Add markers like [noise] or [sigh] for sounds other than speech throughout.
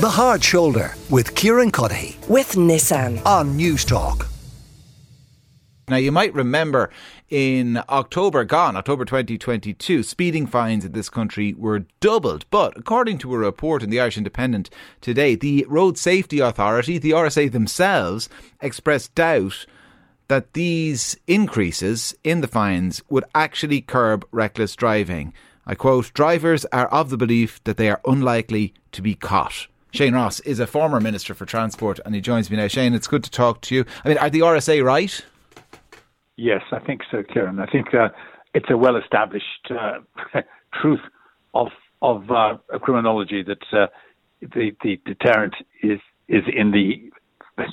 The Hard Shoulder with Kieran Cuddihy with Nissan on News Talk. Now, you might remember in October gone, October 2022, speeding fines in this country were doubled. But according to a report in the Irish Independent today, the Road Safety Authority, the RSA themselves, expressed doubt that these increases in the fines would actually curb reckless driving. I quote, drivers are of the belief that they are unlikely to be caught. Shane Ross is a former Minister for Transport and he joins me now. Shane, it's good to talk to you. I mean, are the RSA right? Yes, I think so, Kieran. I think uh, it's a well established uh, [laughs] truth of of uh, criminology that uh, the, the deterrent is is in the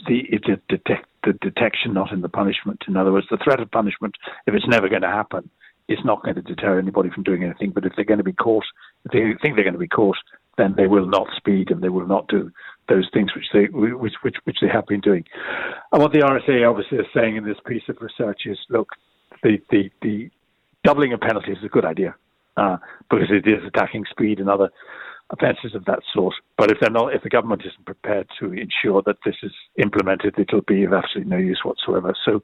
the, the, detect, the detection, not in the punishment. In other words, the threat of punishment, if it's never going to happen, is not going to deter anybody from doing anything. But if they're going to be caught, if they think they're going to be caught, then they will not speed and they will not do those things which they which which which they have been doing. And what the RSA obviously is saying in this piece of research is, look, the the, the doubling of penalties is a good idea uh, because it is attacking speed and other offences of that sort. But if they're not, if the government isn't prepared to ensure that this is implemented, it'll be of absolutely no use whatsoever. So.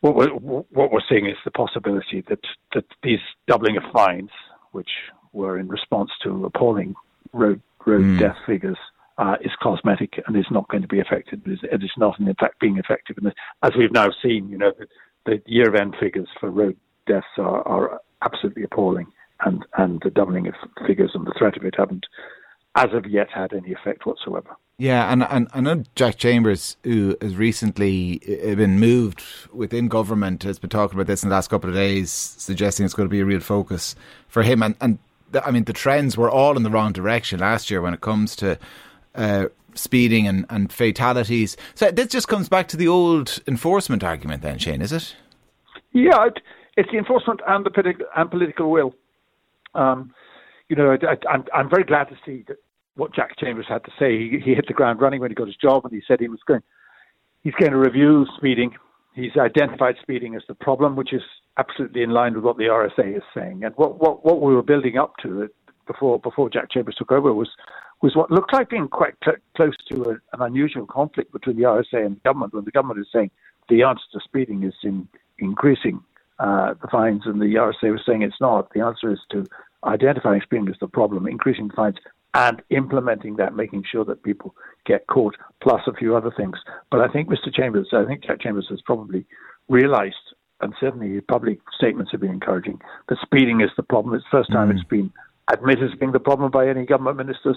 What we're, what we're seeing is the possibility that, that these doubling of fines, which were in response to appalling road road mm. death figures uh, is cosmetic and is not going to be effective. It is not, in fact, being effective. And as we've now seen, you know, the, the year end figures for road deaths are, are absolutely appalling, and and the doubling of figures and the threat of it haven't, as of yet, had any effect whatsoever. Yeah, and, and I know Jack Chambers, who has recently uh, been moved within government, has been talking about this in the last couple of days, suggesting it's going to be a real focus for him. And, and I mean, the trends were all in the wrong direction last year when it comes to uh, speeding and, and fatalities. So this just comes back to the old enforcement argument, then, Shane, is it? Yeah, it, it's the enforcement and the politi- and political will. Um, you know, I, I'm I'm very glad to see that what Jack Chambers had to say. He, he hit the ground running when he got his job, and he said he was going he's going to review speeding. He's identified speeding as the problem, which is absolutely in line with what the RSA is saying. And what, what, what we were building up to before before Jack Chambers took over was was what looked like being quite cl- close to a, an unusual conflict between the RSA and the government, when the government is saying the answer to speeding is in increasing uh, the fines, and the RSA was saying it's not. The answer is to identifying speeding as the problem, increasing fines, and implementing that, making sure that people get caught, plus a few other things. But I think Mr. Chambers, I think Jack Chambers has probably realised and certainly public statements have been encouraging, that speeding is the problem. It's the first time mm. it's been admitted as being the problem by any government ministers.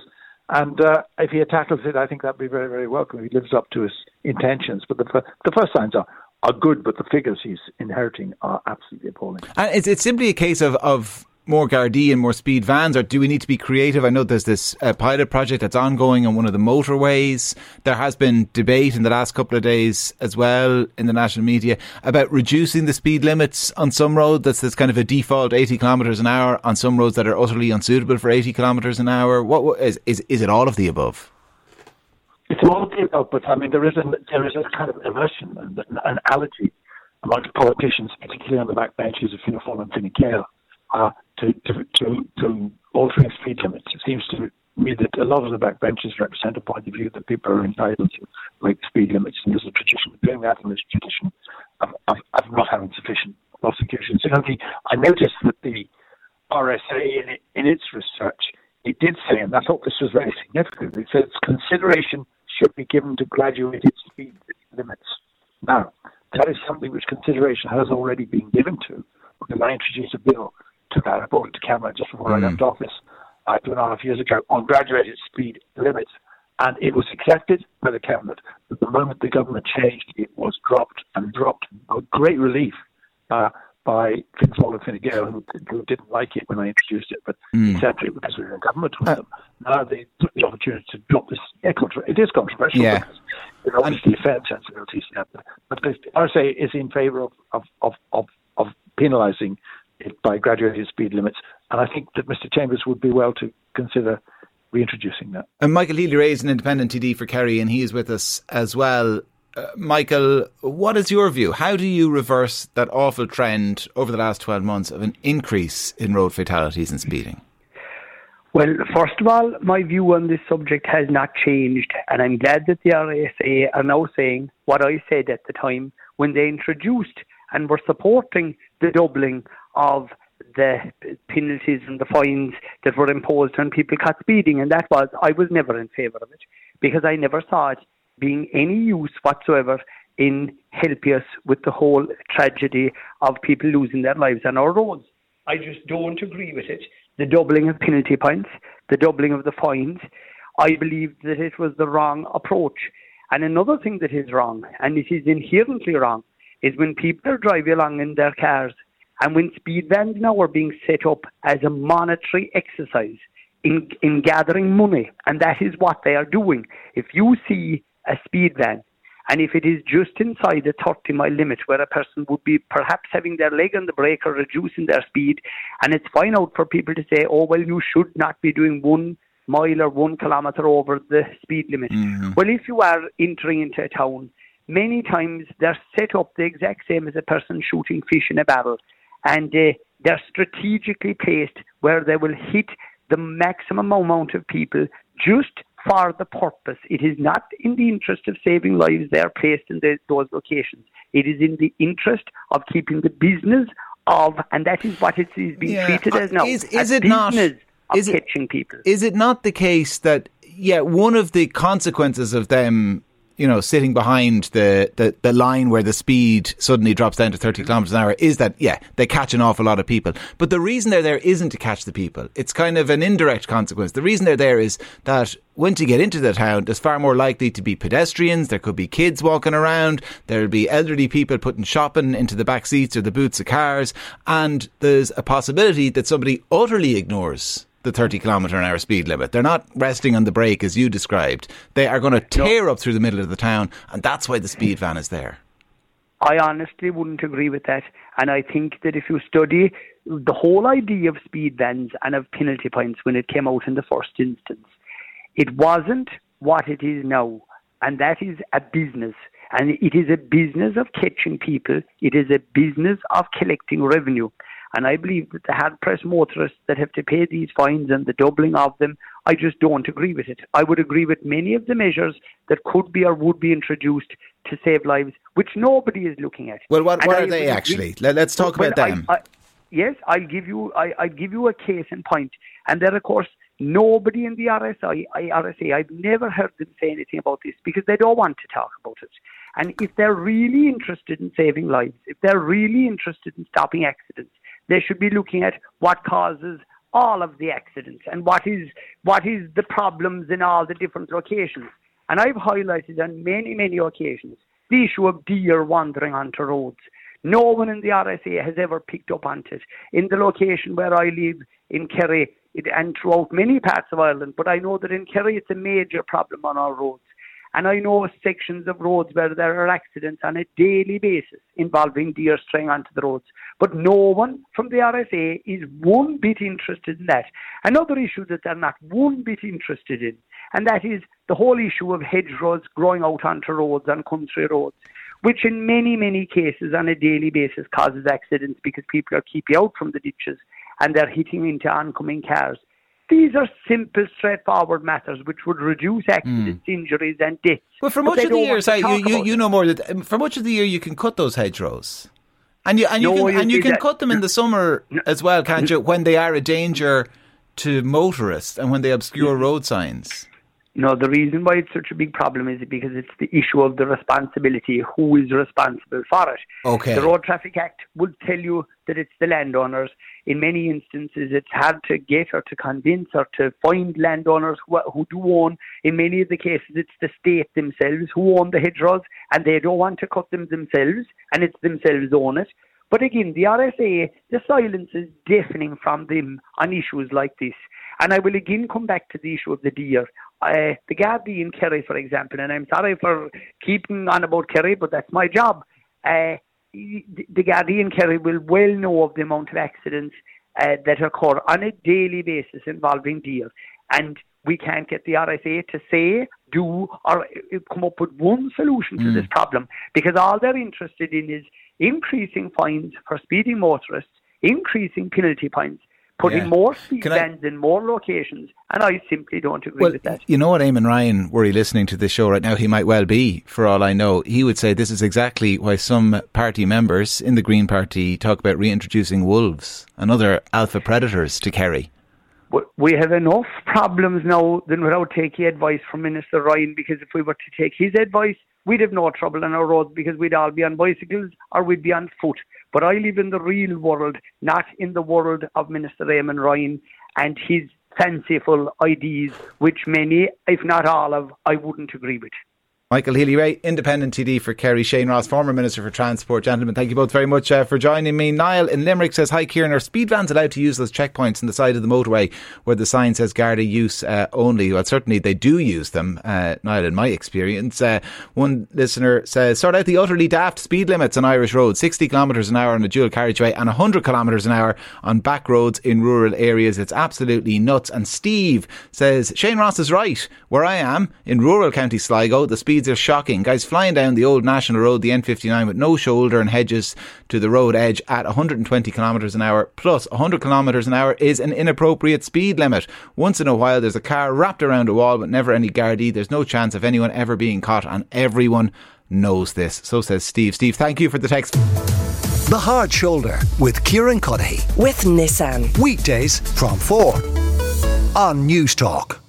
And uh, if he tackles it, I think that'd be very, very welcome. He lives up to his intentions. But the, the first signs are, are good, but the figures he's inheriting are absolutely appalling. And it's, it's simply a case of, of more Gardaí and more speed vans, or do we need to be creative? I know there's this uh, pilot project that's ongoing on one of the motorways. There has been debate in the last couple of days as well in the national media about reducing the speed limits on some roads. That's, that's kind of a default 80 kilometres an hour on some roads that are utterly unsuitable for 80 kilometres an hour. What, is, is is it all of the above? It's all of the above, but I mean there is a there is a kind of aversion and an allergy amongst politicians, particularly on the back benches of Fianna Fáil and Fine Gael, uh, to, to, to, to altering speed limits. It seems to me that a lot of the backbenchers represent a point of view that people are entitled to make speed limits, and there's a tradition of doing that, there's a tradition of, of, of not having sufficient prosecution. Secondly, I noticed that the RSA, in, in its research, it did say, and I thought this was very significant, it says consideration should be given to graduated speed limits. Now, that is something which consideration has already been given to, because I introduced a bill took. I brought it to Cabinet just before mm. I left office uh, two and a half years ago on graduated speed limits. And it was accepted by the Cabinet. But the moment the government changed, it was dropped and dropped. A great relief uh, by Fáil and Fine Gael, who, who, didn't like it when I introduced it, but mm. accepted it because we were in government with uh, them. Now they took the opportunity to drop this. Yeah, contra- it is controversial yeah. because it obviously offends sensibilities. But the RSA is in favour of, of, of, of, penalising by graduated speed limits. And I think that Mr. Chambers would be well to consider reintroducing that. And Michael Healy-Rae is an independent TD for Kerry, and he is with us as well. Uh, Michael, what is your view? How do you reverse that awful trend over the last 12 months of an increase in road fatalities and speeding? Well, first of all, my view on this subject has not changed, and I'm glad that the RSA are now saying what I said at the time when they introduced and we were supporting the doubling of the penalties and the fines that were imposed on people caught speeding, and that was I was never in favour of it because I never saw it being any use whatsoever in helping us with the whole tragedy of people losing their lives on our roads. I just don't agree with it. The doubling of penalty points, the doubling of the fines, I believe that it was the wrong approach. And another thing that is wrong, and it is inherently wrong, is when people are driving along in their cars and when speed vans now are being set up as a monetary exercise in, in gathering money, and that is what they are doing. If you see a speed van and if it is just inside the 30 mile limit where a person would be perhaps having their leg on the brake or reducing their speed, and it's fine out for people to say, oh, well, you should not be doing one mile or one kilometre over the speed limit. Mm-hmm. Well, if you are entering into a town, many times they're set up the exact same as a person shooting fish in a barrel, and uh, they're strategically placed where they will hit the maximum amount of people just for the purpose. It is not in the interest of saving lives they are placed in the, those locations. It is in the interest of keeping the business of, and that is what it is being yeah. treated as now. Is, is it not? Is it, people. Is it not the case that, yeah, one of the consequences of them you know, sitting behind the, the, the line where the speed suddenly drops down to 30 mm-hmm. kilometres an hour is that, yeah, they catch an awful lot of people. But the reason they're there isn't to catch the people. It's kind of an indirect consequence. The reason they're there is that once you get into the town, there's far more likely to be pedestrians. There could be kids walking around. There'll be elderly people putting shopping into the back seats or the boots of cars. And there's a possibility that somebody utterly ignores the 30 kilometre an hour speed limit. They're not resting on the brake as you described. They are going to tear no. up through the middle of the town, and that's why the speed van is there. I honestly wouldn't agree with that. And I think that if you study the whole idea of speed vans and of penalty points when it came out in the first instance, it wasn't what it is now. And that is a business. And it is a business of catching people. It is a business of collecting revenue. And I believe that the hard pressed motorists that have to pay these fines and the doubling of them, I just don't agree with it. I would agree with many of the measures that could be or would be introduced to save lives, which nobody is looking at. Well, what, what are they actually? Let, us talk well, about them. I, I, yes, I'll give you. I, I'll give you a case in point. point, and then of course nobody in the RSI, RSA, I've never heard them say anything about this because they don't want to talk about it. And if they're really interested in saving lives, if they're really interested in stopping accidents, they should be looking at what causes all of the accidents and what is what is the problems in all the different locations. And I've highlighted on many, many occasions the issue of deer wandering onto roads. No one in the RSA has ever picked up on it. In the location where I live in Kerry it, and throughout many parts of Ireland, but I know that in Kerry it's a major problem on our roads. And I know sections of roads where there are accidents on a daily basis involving deer straying onto the roads. But no one from the RSA is one bit interested in that. Another issue that they're not one bit interested in, and that is the whole issue of hedgerows growing out onto roads and country roads, which in many, many cases on a daily basis causes accidents because people are keeping out from the ditches and they're hitting into oncoming cars. These are simple, straightforward matters which would reduce accidents, mm. injuries, and deaths. Well, for much of the year, you, you, you know more that um, for much of the year you can cut those hedgerows, and you and you no, can and you can cut them in the summer as well, can't you? When they are a danger to motorists and when they obscure road signs. No, the reason why it's such a big problem is because it's the issue of the responsibility. Who is responsible for it? Okay. The Road Traffic Act would tell you that it's the landowners. In many instances, it's hard to get or to convince or to find landowners who, who do own. In many of the cases, it's the state themselves who own the hedgerows and they don't want to cut them themselves and it's themselves own it. But again, the RSA, the silence is deafening from them on issues like this. And I will again come back to the issue of the deer. Uh, the Gardaí in Kerry, for example, and I'm sorry for keeping on about Kerry, but that's my job. Uh, the, Gardaí in Kerry will well know of the amount of accidents uh, that occur on a daily basis involving deer. And we can't get the RSA to say, do, or uh, come up with one solution to mm. this problem because all they're interested in is increasing fines for speeding motorists, increasing penalty points, putting Yeah. more speed Can I- in more locations, and I simply don't agree Well, with that. you know what, Eamon Ryan, were he listening to this show right now, he might well be, for all I know. He would say this is exactly why some party members in the Green Party talk about reintroducing wolves and other alpha predators to Kerry. But we have enough problems now than without taking advice from Minister Ryan because if we were to take his advice, we'd have no trouble on our roads because we'd all be on bicycles or we'd be on foot. But I live in the real world, not in the world of Minister Eamon Ryan and his fanciful ideas, which many, if not all of, I wouldn't agree with. Michael Healy Rae, Independent TD for Kerry, Shane Ross, former Minister for Transport. Gentlemen, thank you both very much uh, for joining me. Niall in Limerick says, Hi Kieran, are speed vans allowed to use those checkpoints on the side of the motorway where the sign says Garda use uh, only? Well, certainly they do use them, uh, Niall, in my experience. Uh, one listener says, Sort out the utterly daft speed limits on Irish roads 60 kilometres an hour on a dual carriageway and 100 kilometres an hour on back roads in rural areas. It's absolutely nuts. And Steve says, Shane Ross is right. Where I am, in rural County Sligo, the speeds are shocking. Guys flying down the old national road, the N59, with no shoulder and hedges to the road edge at 120 kilometres an hour plus 100 kilometres an hour is an inappropriate speed limit. Once in a while, there's a car wrapped around a wall, but never any Gardaí. There's no chance of anyone ever being caught, and everyone knows this. So says Steve. Steve, thank you for the text. The Hard Shoulder with Kieran Cuddihy. with Nissan. Weekdays from 4 on News Talk.